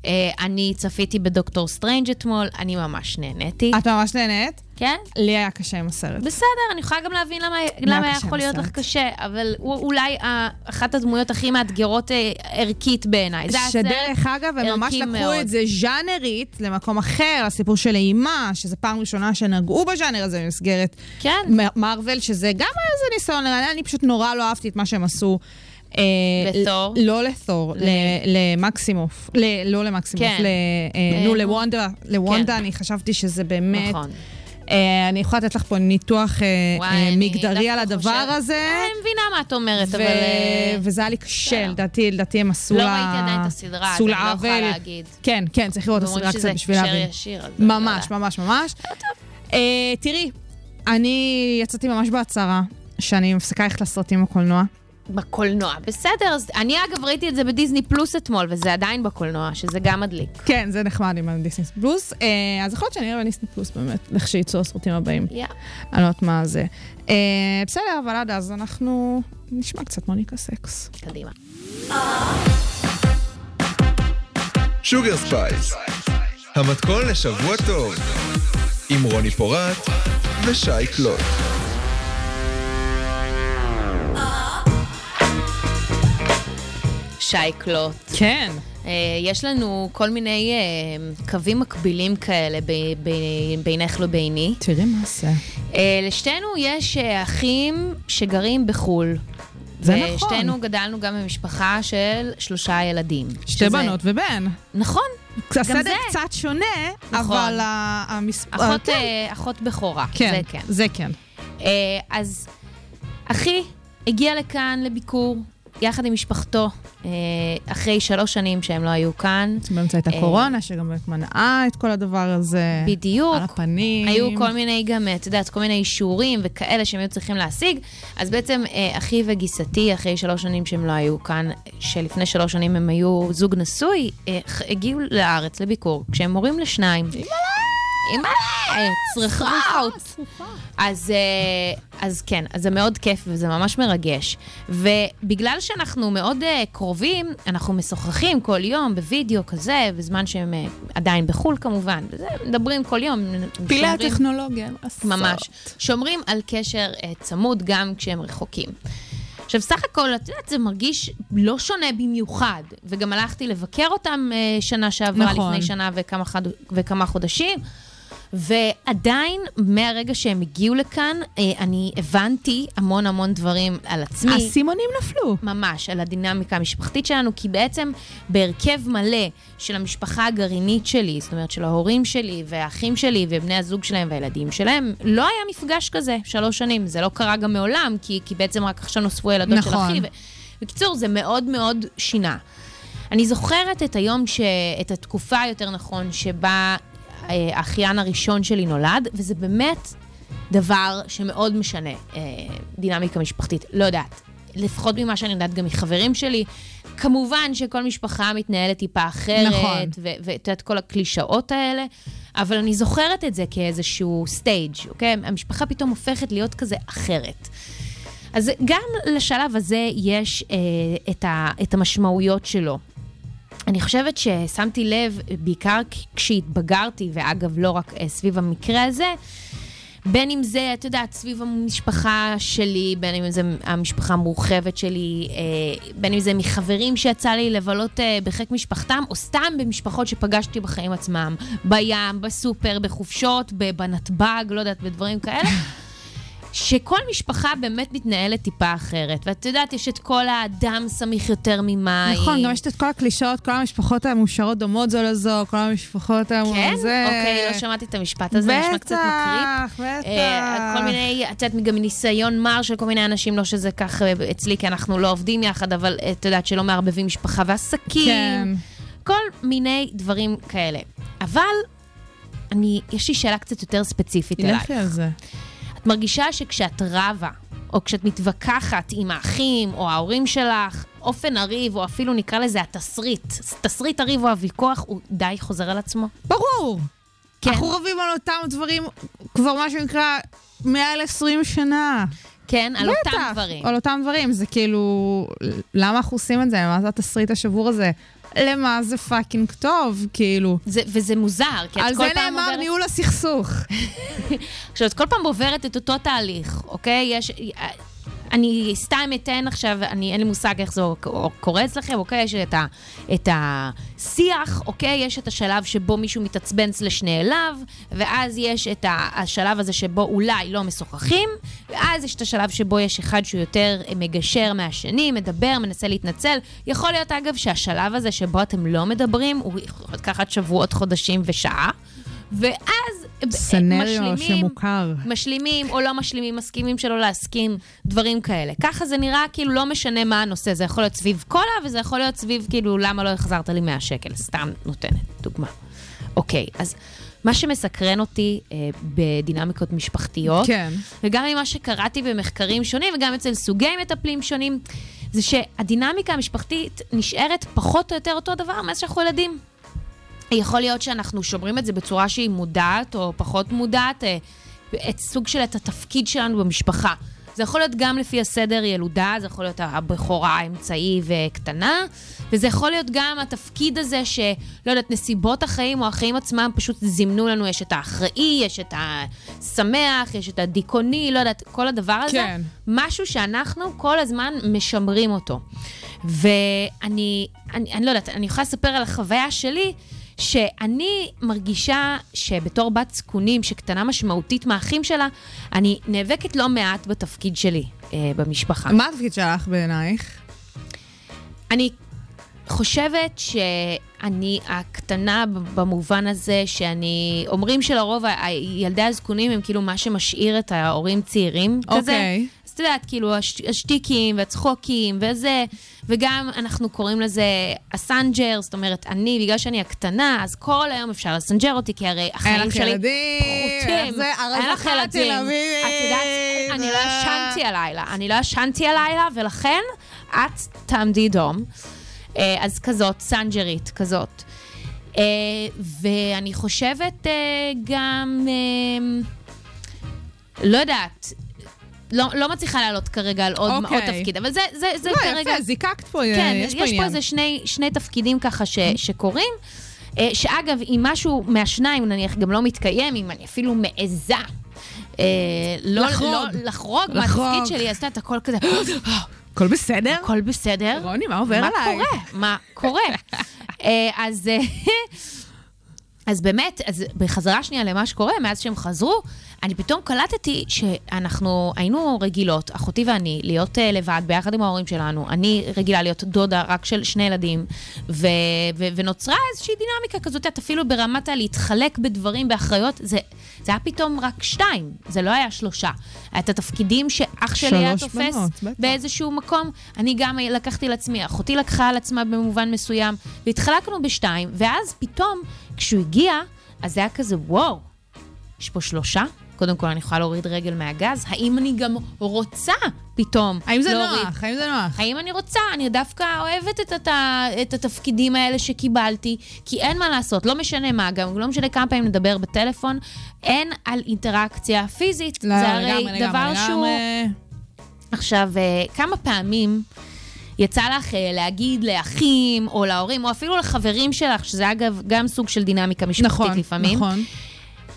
Uh, אני צפיתי בדוקטור סטרנג' אתמול, אני ממש נהניתי. את ממש נהנית? כן? לי היה קשה עם הסרט. בסדר, אני יכולה גם להבין למה, למה היה יכול להיות לך. קשה, אבל הוא אולי אחת הדמויות הכי מאתגרות אה, ערכית בעיניי. שדרך אגב, הם ממש לקחו מאוד. את זה ז'אנרית למקום אחר, הסיפור של אימה, שזו פעם ראשונה שנגעו בז'אנר הזה במסגרת כן. מ- מארוול, שזה גם היה איזה ניסיון אני פשוט נורא לא אהבתי את מה שהם עשו. אה, לתור? לא לתור, למקסימוף. לא למקסימוף, כן. אה, נו, נו. לוונדה. לוונדה, כן. אני חשבתי שזה באמת... נכון. אה, אני יכולה לתת לך פה ניתוח אה, וואי, אה, מגדרי על הדבר הזה. אני מבינה מה את אומרת, ו- אבל... וזה היה לי קשה. לדעתי, לדעתי הם עשו לא לה... ראיתי עדיין את הסדרה, אז אני לא יכולה. להגיד. כן, כן, צריך לראות את אומרים הסדרה שזה קצת בשביל הקשר להבין. ישיר, אז אני לא ממש, יודעת. ממש, ממש. תראי, אני יצאתי ממש בהצהרה שאני מפסיקה ללכת לסרטים בקולנוע. בקולנוע, בסדר, אז אני אגב ראיתי את זה בדיסני פלוס אתמול, וזה עדיין בקולנוע, שזה גם מדליק. כן, זה נחמד עם הדיסני פלוס. אה, אז יכול להיות שאני אראה בדיסני פלוס באמת, לכשיצאו הסרטים הבאים. יא. אני לא יודעת מה זה. אה, בסדר, אבל עד אז אנחנו נשמע קצת מוניקה סקס. קדימה. Sugar Spice, המתכון לשבוע טוב, עם רוני פורט ושי קלוט. שי קלוט. כן. אה, יש לנו כל מיני אה, קווים מקבילים כאלה בינך לביני. תראי מה זה. אה, לשתינו יש אחים שגרים בחו"ל. זה נכון. ושתינו גדלנו גם במשפחה של שלושה ילדים. שתי שזה- בנות ובן. נכון. הסדר. קצת שונה, נכון. אבל המספר... אחות, כן. אחות בכורה. כן, זה כן. זה כן. אז אחי הגיע לכאן לביקור, יחד עם משפחתו, אה, אחרי שלוש שנים שהם לא היו כאן. באמצע אה, הייתה קורונה, שגם באמת מנעה את כל הדבר הזה. בדיוק. על הפנים. היו כל מיני גם, את יודעת, כל מיני אישורים וכאלה שהם היו צריכים להשיג. אז בעצם אה, אחי וגיסתי, אחרי שלוש שנים שהם לא היו כאן, שלפני שלוש שנים הם היו זוג נשוי, אה, הגיעו לארץ לביקור, כשהם הורים לשניים. אימא'לה! צרחות. אז, אה, אז כן, אז זה מאוד כיף וזה ממש מרגש. ובגלל שאנחנו מאוד אה, קרובים, אנחנו משוחחים כל יום בווידאו כזה, בזמן שהם אה, עדיין בחו"ל כמובן, וזה, מדברים כל יום. פילי הטכנולוגיה. עושות. ממש. שומרים על קשר צמוד גם כשהם רחוקים. עכשיו, סך הכל, את יודעת, זה מרגיש לא שונה במיוחד. וגם הלכתי לבקר אותם אה, שנה שעברה, נכון. לפני שנה וכמה, חד... וכמה חודשים. ועדיין, מהרגע שהם הגיעו לכאן, אה, אני הבנתי המון המון דברים על עצמי. האסימונים נפלו. ממש, על הדינמיקה המשפחתית שלנו, כי בעצם בהרכב מלא של המשפחה הגרעינית שלי, זאת אומרת של ההורים שלי והאחים שלי ובני הזוג שלהם והילדים שלהם, לא היה מפגש כזה שלוש שנים. זה לא קרה גם מעולם, כי, כי בעצם רק עכשיו נוספו ילדות של נכון. אחי. ו... בקיצור, זה מאוד מאוד שינה. אני זוכרת את היום, ש... את התקופה, יותר נכון, שבה האחיין הראשון שלי נולד, וזה באמת דבר שמאוד משנה אה, דינמיקה משפחתית. לא יודעת. לפחות ממה שאני יודעת גם מחברים שלי. כמובן שכל משפחה מתנהלת טיפה אחרת, נכון. ואת יודעת, כל הקלישאות האלה, אבל אני זוכרת את זה כאיזשהו סטייג', אוקיי? המשפחה פתאום הופכת להיות כזה אחרת. אז גם לשלב הזה יש אה, את, ה, את המשמעויות שלו. אני חושבת ששמתי לב, בעיקר כשהתבגרתי, ואגב, לא רק אה, סביב המקרה הזה, בין אם זה, את יודעת, סביב המשפחה שלי, בין אם זה המשפחה המורחבת שלי, אה, בין אם זה מחברים שיצא לי לבלות אה, בחיק משפחתם, או סתם במשפחות שפגשתי בחיים עצמם, בים, בסופר, בחופשות, בנתב"ג, לא יודעת, בדברים כאלה. שכל משפחה באמת מתנהלת טיפה אחרת. ואת יודעת, יש את כל האדם סמיך יותר ממים. נכון, גם יש את כל הקלישאות, כל המשפחות המאושרות דומות זו לזו, כל המשפחות האמורות כן? זה... אוקיי, לא שמעתי את המשפט הזה, נשמע קצת מקריפ. בטח, בטח. אה, כל מיני, את יודעת, גם מניסיון מר של כל מיני אנשים, לא שזה כך אה, אצלי, כי אנחנו לא עובדים יחד, אבל אה, את יודעת שלא מערבבים משפחה ועסקים. כן. כל מיני דברים כאלה. אבל אני, יש לי שאלה קצת יותר ספציפית אלייך. לכי על זה. את מרגישה שכשאת רבה, או כשאת מתווכחת עם האחים או ההורים שלך, אופן הריב, או אפילו נקרא לזה התסריט, תסריט הריב או הוויכוח, הוא די חוזר על עצמו? ברור. כן. אנחנו רבים על אותם דברים כבר מה שנקרא מעל 20 שנה. כן, על בטח, אותם דברים. על אותם דברים. זה כאילו, למה אנחנו עושים את זה? מה זה התסריט השבור הזה? למה זה fucking טוב, כאילו. זה, וזה מוזר, כי את על כל זה פעם נאמר עוברת... ניהול הסכסוך. [laughs] עכשיו, את כל פעם עוברת את אותו תהליך, אוקיי? יש... אני סתם אתן עכשיו, אני, אין לי מושג איך זה קורה אצלכם, אוקיי? יש את, ה, את השיח, אוקיי? יש את השלב שבו מישהו מתעצבן לשני אליו, ואז יש את השלב הזה שבו אולי לא משוחחים, ואז יש את השלב שבו יש אחד שהוא יותר מגשר מהשני, מדבר, מנסה להתנצל. יכול להיות, אגב, שהשלב הזה שבו אתם לא מדברים, הוא יכול לקחת שבועות, חודשים ושעה. ואז סנריו משלימים, שמוכר. משלימים או לא משלימים, מסכימים שלא להסכים, דברים כאלה. ככה זה נראה כאילו לא משנה מה הנושא, זה יכול להיות סביב קולה וזה יכול להיות סביב כאילו למה לא החזרת לי 100 שקל, סתם נותנת דוגמה. אוקיי, אז מה שמסקרן אותי אה, בדינמיקות משפחתיות, כן. וגם ממה שקראתי במחקרים שונים וגם אצל סוגי מטפלים שונים, זה שהדינמיקה המשפחתית נשארת פחות או יותר אותו דבר מאז שאנחנו ילדים. יכול להיות שאנחנו שומרים את זה בצורה שהיא מודעת או פחות מודעת, אה, את סוג של את התפקיד שלנו במשפחה. זה יכול להיות גם לפי הסדר ילודה, זה יכול להיות הבכורה האמצעי וקטנה, וזה יכול להיות גם התפקיד הזה שלא יודעת, נסיבות החיים או החיים עצמם פשוט זימנו לנו, יש את האחראי, יש את השמח, יש את הדיכאוני, לא יודעת, כל הדבר הזה. כן. משהו שאנחנו כל הזמן משמרים אותו. ואני, אני, אני לא יודעת, אני יכולה לספר על החוויה שלי, שאני מרגישה שבתור בת זקונים שקטנה משמעותית מהאחים שלה, אני נאבקת לא מעט בתפקיד שלי אה, במשפחה. מה התפקיד שלך בעינייך? אני חושבת שאני הקטנה במובן הזה שאני, אומרים שלרוב ילדי הזקונים הם כאילו מה שמשאיר את ההורים צעירים כזה. אוקיי. את יודעת, כאילו, הש, השטיקים והצחוקים וזה, וגם אנחנו קוראים לזה הסנג'ר, זאת אומרת, אני, בגלל שאני הקטנה, אז כל היום אפשר לסנג'ר אותי, כי הרי החיים שלי ילדים, פחותים. זה אין לך ילדים. את יודעת, אני לא ישנתי הלילה, אני לא ישנתי הלילה, ולכן את תעמדי דום. אה, אז כזאת, סנג'רית, כזאת. אה, ואני חושבת אה, גם, אה, לא יודעת, לא, לא מצליחה לעלות כרגע על עוד, אוקיי. עוד תפקיד, אבל זה, זה, זה לא, כרגע... יפה, זיקקת פה, כן, יש פה יש פה עניין. איזה שני, שני תפקידים ככה ש, שקורים, אה, שאגב, אם משהו מהשניים נניח גם לא מתקיים, אם אני אפילו מעיזה. אה, לא, לחרוג. לא, לחרוג לחרוג. מהתפקיד שלי, אז את יודעת, הכל כזה, [gasps] הכל בסדר? הכל בסדר. רוני, מה עובר מה עליי? קורה? מה קורה? [laughs] אה, אז... אה, אז באמת, אז בחזרה שנייה למה שקורה, מאז שהם חזרו, אני פתאום קלטתי שאנחנו היינו רגילות, אחותי ואני, להיות uh, לבד ביחד עם ההורים שלנו. אני רגילה להיות דודה רק של שני ילדים, ו- ו- ונוצרה איזושהי דינמיקה כזאת, את אפילו ברמת הלהתחלק בדברים, באחריות, זה, זה היה פתאום רק שתיים, זה לא היה שלושה. את התפקידים שאח שלי היה תופס בנות. באיזשהו מקום, אני גם לקחתי על עצמי, אחותי לקחה על עצמה במובן מסוים, והתחלקנו בשתיים, ואז פתאום, כשהוא הגיע, אז זה היה כזה, וואו, יש פה שלושה? קודם כל, אני יכולה להוריד רגל מהגז? האם אני גם רוצה פתאום האם זה להוריד? נוח? האם זה נוח? האם אני רוצה? אני דווקא אוהבת את, את, ה- את התפקידים האלה שקיבלתי, כי אין מה לעשות, לא משנה מה, גם לא משנה כמה פעמים נדבר בטלפון, אין על אינטראקציה פיזית. לא, זה הרי לגמרי, דבר לגמרי, שהוא... לגמרי. עכשיו, אה, כמה פעמים יצא לך אה, להגיד לאחים או להורים, או אפילו לחברים שלך, שזה אגב גם סוג של דינמיקה משפחתית נכון, לפעמים, נכון.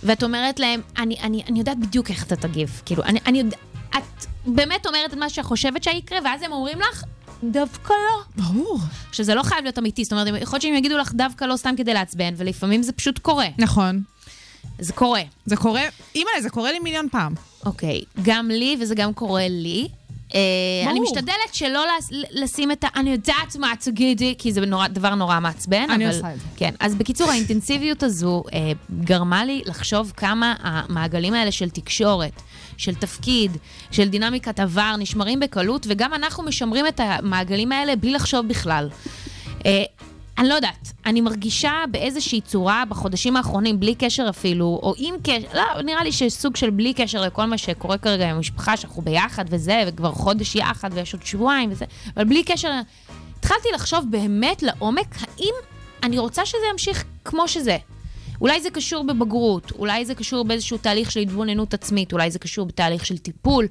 ואת אומרת להם, אני, אני, אני יודעת בדיוק איך אתה תגיב. כאילו, אני, אני יודע, את באמת אומרת את מה שאת חושבת שיקרה, ואז הם אומרים לך, דווקא לא. ברור. שזה לא חייב להיות אמיתי, זאת אומרת, יכול להיות שהם יגידו לך דווקא לא סתם כדי לעצבן, ולפעמים זה פשוט קורה. נכון. זה קורה. זה קורה, אימא'לה, זה קורה לי מיליון פעם. אוקיי, גם לי, וזה גם קורה לי. אה. אני משתדלת שלא לשים את ה... אני יודעת מה תגידי, כי זה דבר נורא מעצבן. אני עושה את זה. כן, אז בקיצור, האינטנסיביות הזו אה, גרמה לי לחשוב כמה המעגלים האלה של תקשורת, של תפקיד, של דינמיקת עבר, נשמרים בקלות, וגם אנחנו משמרים את המעגלים האלה בלי לחשוב בכלל. אני לא יודעת, אני מרגישה באיזושהי צורה בחודשים האחרונים, בלי קשר אפילו, או עם קשר, לא, נראה לי שיש סוג של בלי קשר לכל מה שקורה כרגע עם המשפחה, שאנחנו ביחד וזה, וכבר חודש יחד ויש עוד שבועיים וזה, אבל בלי קשר, התחלתי לחשוב באמת לעומק, האם אני רוצה שזה ימשיך כמו שזה. אולי זה קשור בבגרות, אולי זה קשור באיזשהו תהליך של התבוננות עצמית, אולי זה קשור בתהליך של טיפול.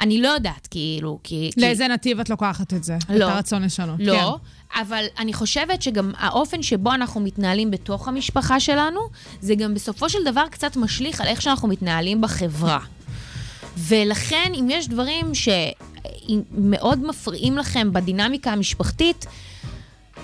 אני לא יודעת, כאילו, כי... כי- לאיזה נתיב את לוקחת את זה? לא. את הרצון לשנות. לא, כן. אבל אני חושבת שגם האופן שבו אנחנו מתנהלים בתוך המשפחה שלנו, זה גם בסופו של דבר קצת משליך על איך שאנחנו מתנהלים בחברה. ולכן, אם יש דברים שמאוד מפריעים לכם בדינמיקה המשפחתית,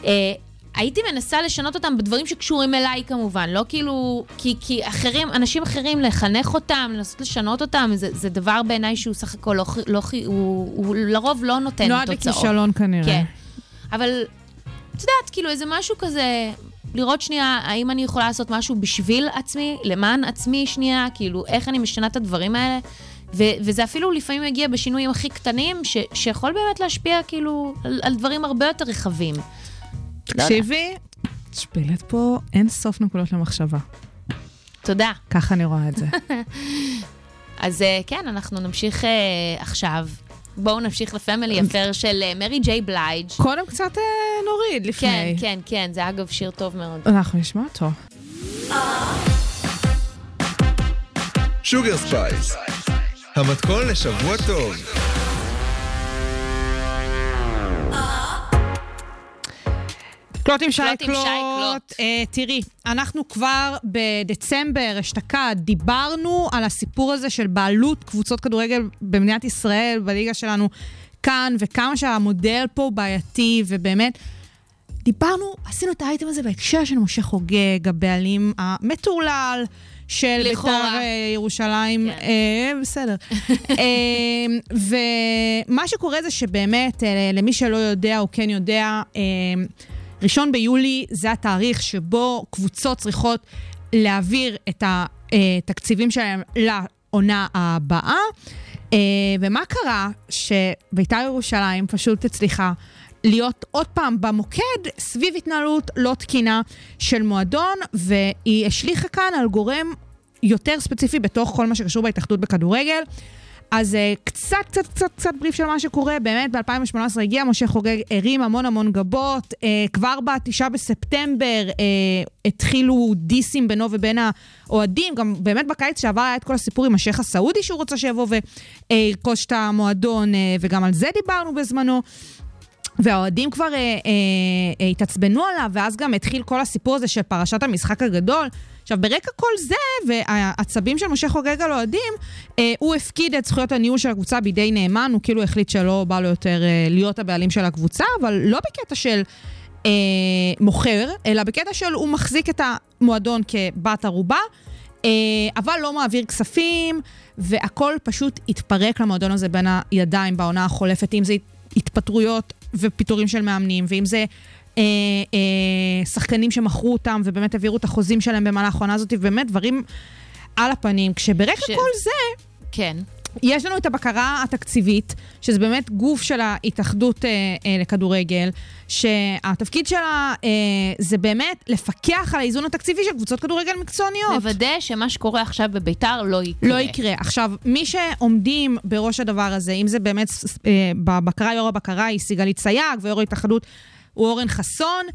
אה, הייתי מנסה לשנות אותם בדברים שקשורים אליי כמובן, לא כאילו, כי, כי אחרים, אנשים אחרים, לחנך אותם, לנסות לשנות אותם, זה, זה דבר בעיניי שהוא סך הכל לא, לא, חי- הוא, הוא לרוב לא נותן נועד תוצאות. לכישלון כנראה. כן. אבל, את יודעת, כאילו איזה משהו כזה, לראות שנייה, האם אני יכולה לעשות משהו בשביל עצמי, למען עצמי שנייה, כאילו, איך אני משנה את הדברים האלה. ו- וזה אפילו לפעמים מגיע בשינויים הכי קטנים, ש- שיכול באמת להשפיע כאילו על, על דברים הרבה יותר רחבים. תקשיבי, שפילת פה אין סוף נקודות למחשבה. תודה. ככה אני רואה את זה. [laughs] אז אה, כן, אנחנו נמשיך אה, עכשיו. בואו נמשיך לפמילי אפר של אה, מרי ג'יי בלייג'. קודם קצת נוריד כן, לפני. כן, כן, זה אגב שיר טוב מאוד. אנחנו נשמע אותו. Sugar Spice, המתכון לשבוע טוב. קלוט עם שי קלוט. אה, תראי, אנחנו כבר בדצמבר אשתקד דיברנו על הסיפור הזה של בעלות קבוצות כדורגל במדינת ישראל, בליגה שלנו כאן, וכמה שהמודל פה בעייתי, ובאמת, דיברנו, עשינו את האייטם הזה בהקשר של משה חוגג, הבעלים המטורלל. של. בית"ר אה, ירושלים, כן. אה, בסדר. [laughs] אה, ומה שקורה זה שבאמת, אה, למי שלא יודע או כן יודע, אה, ראשון ביולי זה התאריך שבו קבוצות צריכות להעביר את התקציבים שלהם לעונה הבאה. אה, ומה קרה? שבית"ר ירושלים פשוט הצליחה להיות עוד פעם במוקד סביב התנהלות לא תקינה של מועדון, והיא השליכה כאן על גורם יותר ספציפי בתוך כל מה שקשור בהתאחדות בכדורגל. אז uh, קצת, קצת, קצת, קצת בריף של מה שקורה. באמת, ב-2018 הגיע משה חוגג, הרים המון המון גבות. Uh, כבר בתשעה בספטמבר uh, התחילו דיסים בינו ובין האוהדים. גם באמת בקיץ שעבר היה את כל הסיפור עם השייח הסעודי שהוא רוצה שיבוא וירכוש את המועדון, uh, וגם על זה דיברנו בזמנו. והאוהדים כבר אה, אה, אה, התעצבנו עליו, ואז גם התחיל כל הסיפור הזה של פרשת המשחק הגדול. עכשיו, ברקע כל זה, והעצבים של משה חוגג על אוהדים, אה, הוא הפקיד את זכויות הניהול של הקבוצה בידי נאמן, הוא כאילו החליט שלא בא לו יותר אה, להיות הבעלים של הקבוצה, אבל לא בקטע של אה, מוכר, אלא בקטע של הוא מחזיק את המועדון כבת ערובה. אה, אבל לא מעביר כספים, והכל פשוט התפרק למועדון הזה בין הידיים בעונה החולפת, אם זה התפטרויות ופיטורים של מאמנים, ואם זה אה, אה, שחקנים שמכרו אותם ובאמת העבירו את החוזים שלהם במהלך העונה הזאת, ובאמת דברים על הפנים. כשברקע ש- כל זה, כן. יש לנו את הבקרה התקציבית, שזה באמת גוף של ההתאחדות אה, אה, לכדורגל, שהתפקיד שלה אה, זה באמת לפקח על האיזון התקציבי של קבוצות כדורגל מקצועניות. לוודא שמה שקורה עכשיו בביתר לא יקרה. לא יקרה. עכשיו, מי שעומדים בראש הדבר הזה, אם זה באמת אה, בבקרה, יו"ר הבקרה היא סיגלית סייג, ויו"ר ההתאחדות הוא אורן חסון,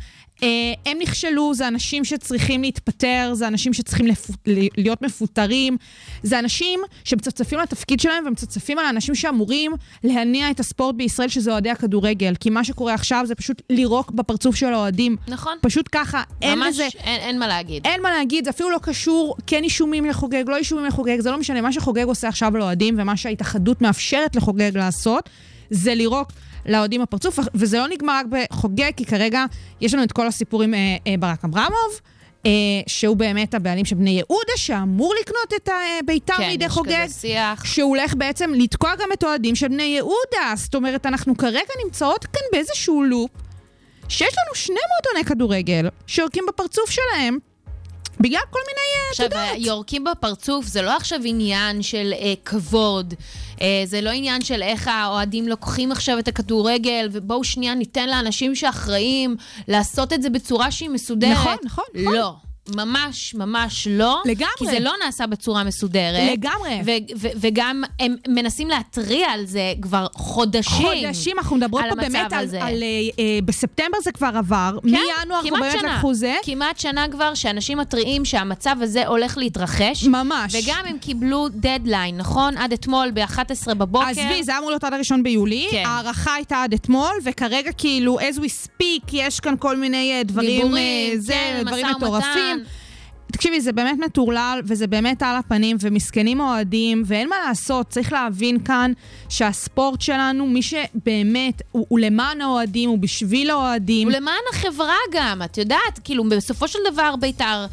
אה, הם נכשלו, זה אנשים שצריכים להתפטר, זה אנשים שצריכים לפ... להיות מפוטרים, זה אנשים שמצפצפים על התפקיד שלהם ומצפצפים על האנשים שאמורים להניע את הספורט בישראל, שזה אוהדי הכדורגל. כי מה שקורה עכשיו זה פשוט לירוק בפרצוף של האוהדים. נכון. פשוט ככה, אין ממש לזה... אין, אין מה להגיד. אין מה להגיד, זה אפילו לא קשור, כן אישומים לחוגג, לא אישומים לחוגג, זה לא משנה. מה שחוגג עושה עכשיו לאוהדים, ומה שההתאחדות מאפשרת לחוגג לעשות, זה לירוק לאוהדים בפרצוף, וזה לא נגמר רק בחוגג, כי כרגע יש לנו את כל הסיפור עם אה, אה, ברק אברמוב. אה, שהוא באמת הבעלים של בני יהודה, שאמור לקנות את אה, ביתר כן, מידי יש חוגג. כזה שיח. שהוא הולך בעצם לתקוע גם את האוהדים של בני יהודה. זאת אומרת, אנחנו כרגע נמצאות כאן באיזשהו לופ, שיש לנו שני מועדוני כדורגל שיורקים בפרצוף שלהם, בגלל כל מיני, אה, את עכשיו, יודעת. יורקים בפרצוף זה לא עכשיו עניין של אה, כבוד, אה, זה לא עניין של איך האוהדים לוקחים עכשיו את הכדורגל, ובואו שנייה ניתן לאנשים שאחראים לעשות את זה בצורה שהיא מסודרת. נכון, נכון, נכון. לא. ממש, ממש לא. לגמרי. כי זה לא נעשה בצורה מסודרת. לגמרי. ו- ו- וגם הם מנסים להתריע על זה כבר חודשים. חודשים, אנחנו מדברות על פה באמת על, הזה. על אה, אה, בספטמבר זה כבר עבר, כן, מינואר כמעט באמת. לקחו זה. כמעט שנה כבר שאנשים מתריעים שהמצב הזה הולך להתרחש. ממש. וגם הם קיבלו דדליין, נכון? עד אתמול ב-11 בבוקר. עזבי, זה אמור להיות עד הראשון ביולי, כן. ההערכה הייתה עד אתמול, וכרגע כאילו, as we speak, יש כאן כל מיני אה, דברים, דיבורים, אה, זה, כן, דברים. מטורפים. תקשיבי, זה באמת מטורלל, וזה באמת על הפנים, ומסכנים אוהדים, ואין מה לעשות, צריך להבין כאן שהספורט שלנו, מי שבאמת, הוא, הוא למען האוהדים, הוא בשביל האוהדים. ולמען החברה גם, את יודעת, כאילו, בסופו של דבר בית"ר,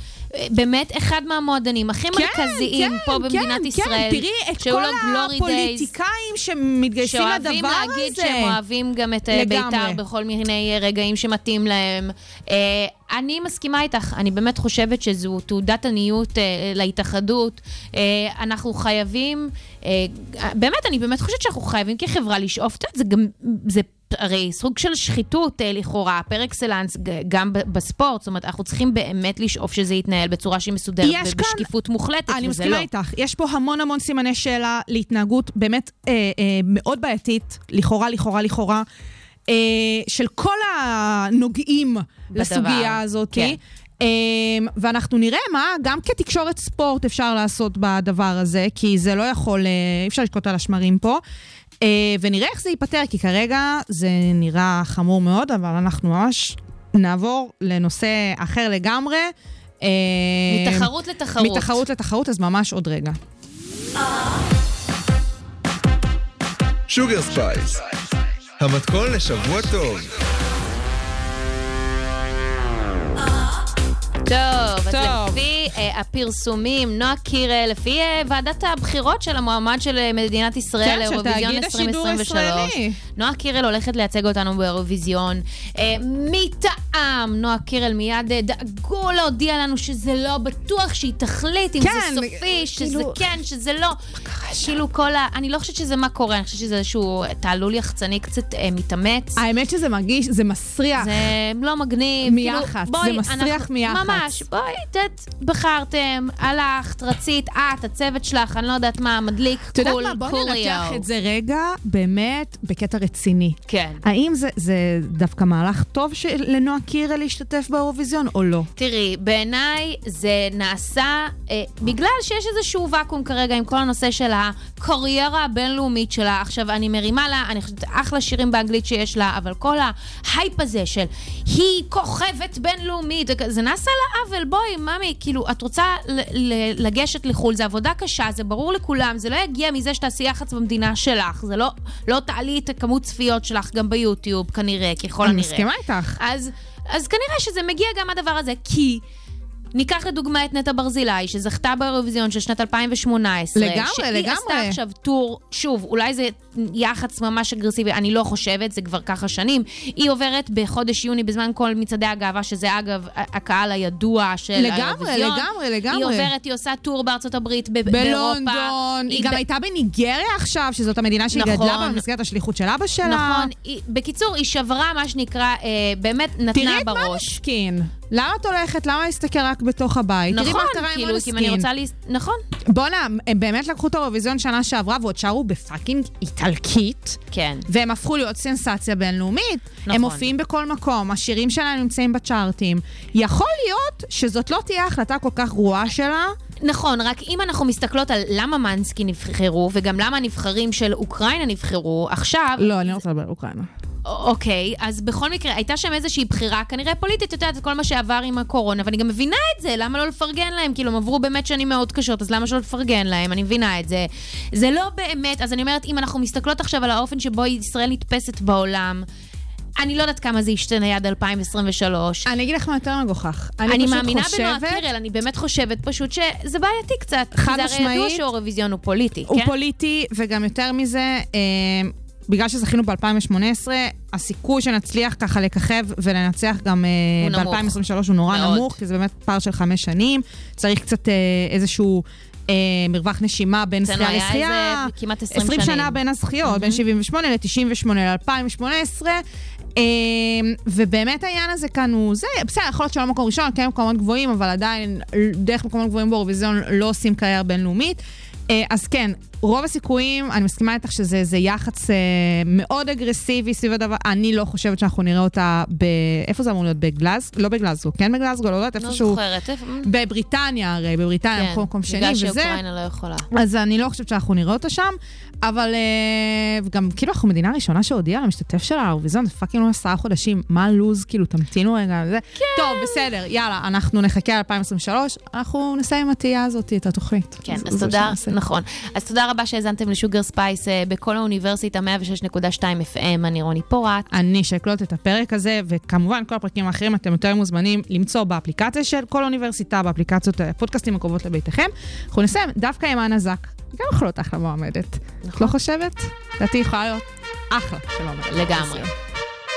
באמת אחד מהמועדנים הכי מרכזיים פה במדינת כן, ישראל. כן, תראי את כל Days. הפוליטיקאים שמתגייסים שאוהבים לדבר להגיד הזה. שהם אוהבים גם את אה, לגמרי. בית"ר בכל מיני רגעים שמתאים להם. אה, אני מסכימה איתך, אני באמת חושבת שזו תעודת עניות אה, להתאחדות. אה, אנחנו חייבים, אה, באמת, אני באמת חושבת שאנחנו חייבים כחברה לשאוף, את זה גם, זה הרי סוג של שחיתות אה, לכאורה, פר אקסלנס, גם בספורט, זאת אומרת, אנחנו צריכים באמת לשאוף שזה יתנהל בצורה שהיא מסודרת יש כאן- ובשקיפות מוחלטת, אני וזה מסכימה לא. איתך. יש פה המון המון סימני שאלה להתנהגות באמת אה, אה, מאוד בעייתית, לכאורה, לכאורה, לכאורה, אה, של כל הנוגעים לסוגיה הזאת. כן. אה, ואנחנו נראה מה גם כתקשורת ספורט אפשר לעשות בדבר הזה, כי זה לא יכול, אה, אי אפשר לשקוט על השמרים פה. אה, ונראה איך זה ייפתר, כי כרגע זה נראה חמור מאוד, אבל אנחנו ממש נעבור לנושא אחר לגמרי. אה, מתחרות לתחרות. מתחרות לתחרות, אז ממש עוד רגע. שוגר ספייס, המתכון לשבוע טוב. טוב, אז טוב. לפי לפי אה, הפרסומים, נועה קירל, לפי אה, ועדת הבחירות של המועמד של אה, מדינת ישראל כן, לאירוויזיון תאגיד השידור 2023, הישראלי. נועה קירל הולכת לייצג אותנו באירוויזיון. אה, מטעם נועה קירל מיד אה, דאגו להודיע לנו שזה לא בטוח שהיא תחליט אם כן, זה סופי, שזה כאילו- כן, שזה לא. כאילו כל ה... אני לא חושבת שזה מה קורה, אני חושבת שזה איזשהו תעלול יחצני קצת אה, מתאמץ. האמת שזה מרגיש, זה מסריח. זה לא מגניב. מיח"צ, כאילו, זה בואי, מסריח אנחנו- מיח"צ. ממש, בואי, את בחרתם, הלכת, רצית, את, הצוות שלך, אני לא יודעת מה, מדליק, את יודעת קול, מה? בואי. ננתח את זה רגע, באמת, בקטע רציני. כן. האם זה, זה דווקא מהלך טוב לנועה קירל להשתתף באירוויזיון או לא? תראי, בעיניי זה נעשה אה, בגלל שיש איזשהו ואקום כרגע עם כל הנושא של הקריירה הבינלאומית שלה. עכשיו, אני מרימה לה, אני חושבת, אחלה שירים באנגלית שיש לה, אבל כל ההייפ הזה של היא כוכבת בינלאומית, זה נעשה לה עוול. בואי, ממי, כאילו, את רוצה ל- ל- לגשת לחו"ל, זה עבודה קשה, זה ברור לכולם, זה לא יגיע מזה שתעשי יח"צ במדינה שלך, זה לא, לא תעלי את הכמות צפיות שלך גם ביוטיוב, כנראה, ככל אני הנראה. מסכימה איתך. אז, אז כנראה שזה מגיע גם הדבר הזה, כי ניקח לדוגמה את נטע ברזילי, שזכתה באירוויזיון של שנת 2018. לגמרי, שהיא לגמרי. עשתה עכשיו טור, שוב, אולי זה יח"צ ממש אגרסיבי, אני לא חושבת, זה כבר ככה שנים. היא עוברת בחודש יוני בזמן כל מצעדי הגאווה, שזה אגב הקהל הידוע של לגמרי, האירוויזיון. לגמרי, לגמרי. היא עוברת, היא עושה טור בארצות הברית, ב- באירופה. בלונדון, היא היא גם ב- הייתה בניגריה עכשיו, שזאת המדינה שהיא נכון. גדלה בה במסגרת השליחות של אבא שלה. נכון, היא, בקיצור, היא שברה, מה שנקרא, אה, באמת נתנה תראי את בראש. מנסקין. למה את הולכת? למה להסתכל רק בתוך הבית? נכון, מה כאילו, כי אם אני. רוצה לה... נכון, בואנה, הם באמת לקחו את האירוויזיון שנה שעברה ועוד שרו בפאקינג איטלקית. כן. והם הפכו להיות סנסציה בינלאומית. נכון. הם מופיעים בכל מקום, השירים שלהם נמצאים בצ'ארטים. יכול להיות שזאת לא תהיה החלטה כל כך גרועה שלה. נכון, רק אם אנחנו מסתכלות על למה מנסקי נבחרו, וגם למה הנבחרים של אוקראינה נבחרו, עכשיו... לא, אני לא רוצה לדבר על אוקראינה. אוקיי, אז בכל מקרה, הייתה שם איזושהי בחירה, כנראה פוליטית, את יודעת, כל מה שעבר עם הקורונה, ואני גם מבינה את זה, למה לא לפרגן להם? כאילו, הם עברו באמת שנים מאוד קשות, אז למה שלא לפרגן להם? אני מבינה את זה. זה לא באמת, אז אני אומרת, אם אנחנו מסתכלות עכשיו על האופן שבו ישראל נתפסת בעולם, אני לא יודעת כמה זה ישתנה עד 2023. אני אגיד לך מה יותר מגוחך. אני, פשוט מאמינה חושבת- בנועה קירל, אני באמת חושבת פשוט שזה בעייתי קצת. חד זה הרי ידוע משמעית. שאירוויזיון הוא פוליטי, הוא כן? פוליטי, וגם יותר מזה, אה, בגלל שזכינו ב-2018, הסיכוי שנצליח ככה לככב ולנצח גם אה, נמוך. ב-2023 הוא נורא מאוד. נמוך, כי זה באמת פער של חמש שנים. צריך קצת אה, איזשהו... אה, מרווח נשימה בין אצלנו זכייה היה לזכייה. איזה כמעט 20 20 שנים. שנה בין הזכיות, בין 78 ל-98 ל-2018. אה, ובאמת העניין הזה כאן הוא זה, בסדר, יכול להיות שלא מקום ראשון, כן מקומות גבוהים, אבל עדיין דרך מקומות גבוהים באירוויזיון לא עושים קריירה בינלאומית. אה, אז כן, רוב הסיכויים, אני מסכימה איתך שזה איזה יח"צ אה, מאוד אגרסיבי סביב הדבר, אני לא חושבת שאנחנו נראה אותה ב... איפה זה אמור להיות? בגלז? לא בגלזגו, כן בגלזגו? לא יודעת, לא איפשהו... זוכרת. איפה- בבריטניה הרי, בבריטניה, כן, מקום שני בגלל וזה. שאוקראינה לא יכולה. אז אני לא חושבת שאנחנו נראה אותה שם, אבל אה, גם כאילו אנחנו מדינה ראשונה שהודיעה למשתתף שלה האירוויזיון, זה fucking לא עשרה חודשים, מה הלו"ז, כאילו, תמתינו רגע, זה. כן. טוב, בסדר, יאללה, אנחנו נחכה ל-2023, אנחנו נסיים עם התהייה הזאת, את התוכנית. כן, אז זה תודה. נכון. אז תודה רבה שהאזנתם לשוגר ספייס אה, בכל האוניברסיטה 106.2 FM, אני רוני פורט. אני שאקלוט את הפרק הזה, וכמובן כל הפרקים האחרים אתם יותר מוזמנים למצוא באפליקציה של כל אוניברסיטה, באפליקציות הפודקאסטים הקרובות לביתכם. אנחנו נסיים דווקא עם אנה זק, גם יכולה להיות אחלה מועמדת. את לא חושבת? לדעתי יכולה להיות אחלה של מועמדת. לגמרי.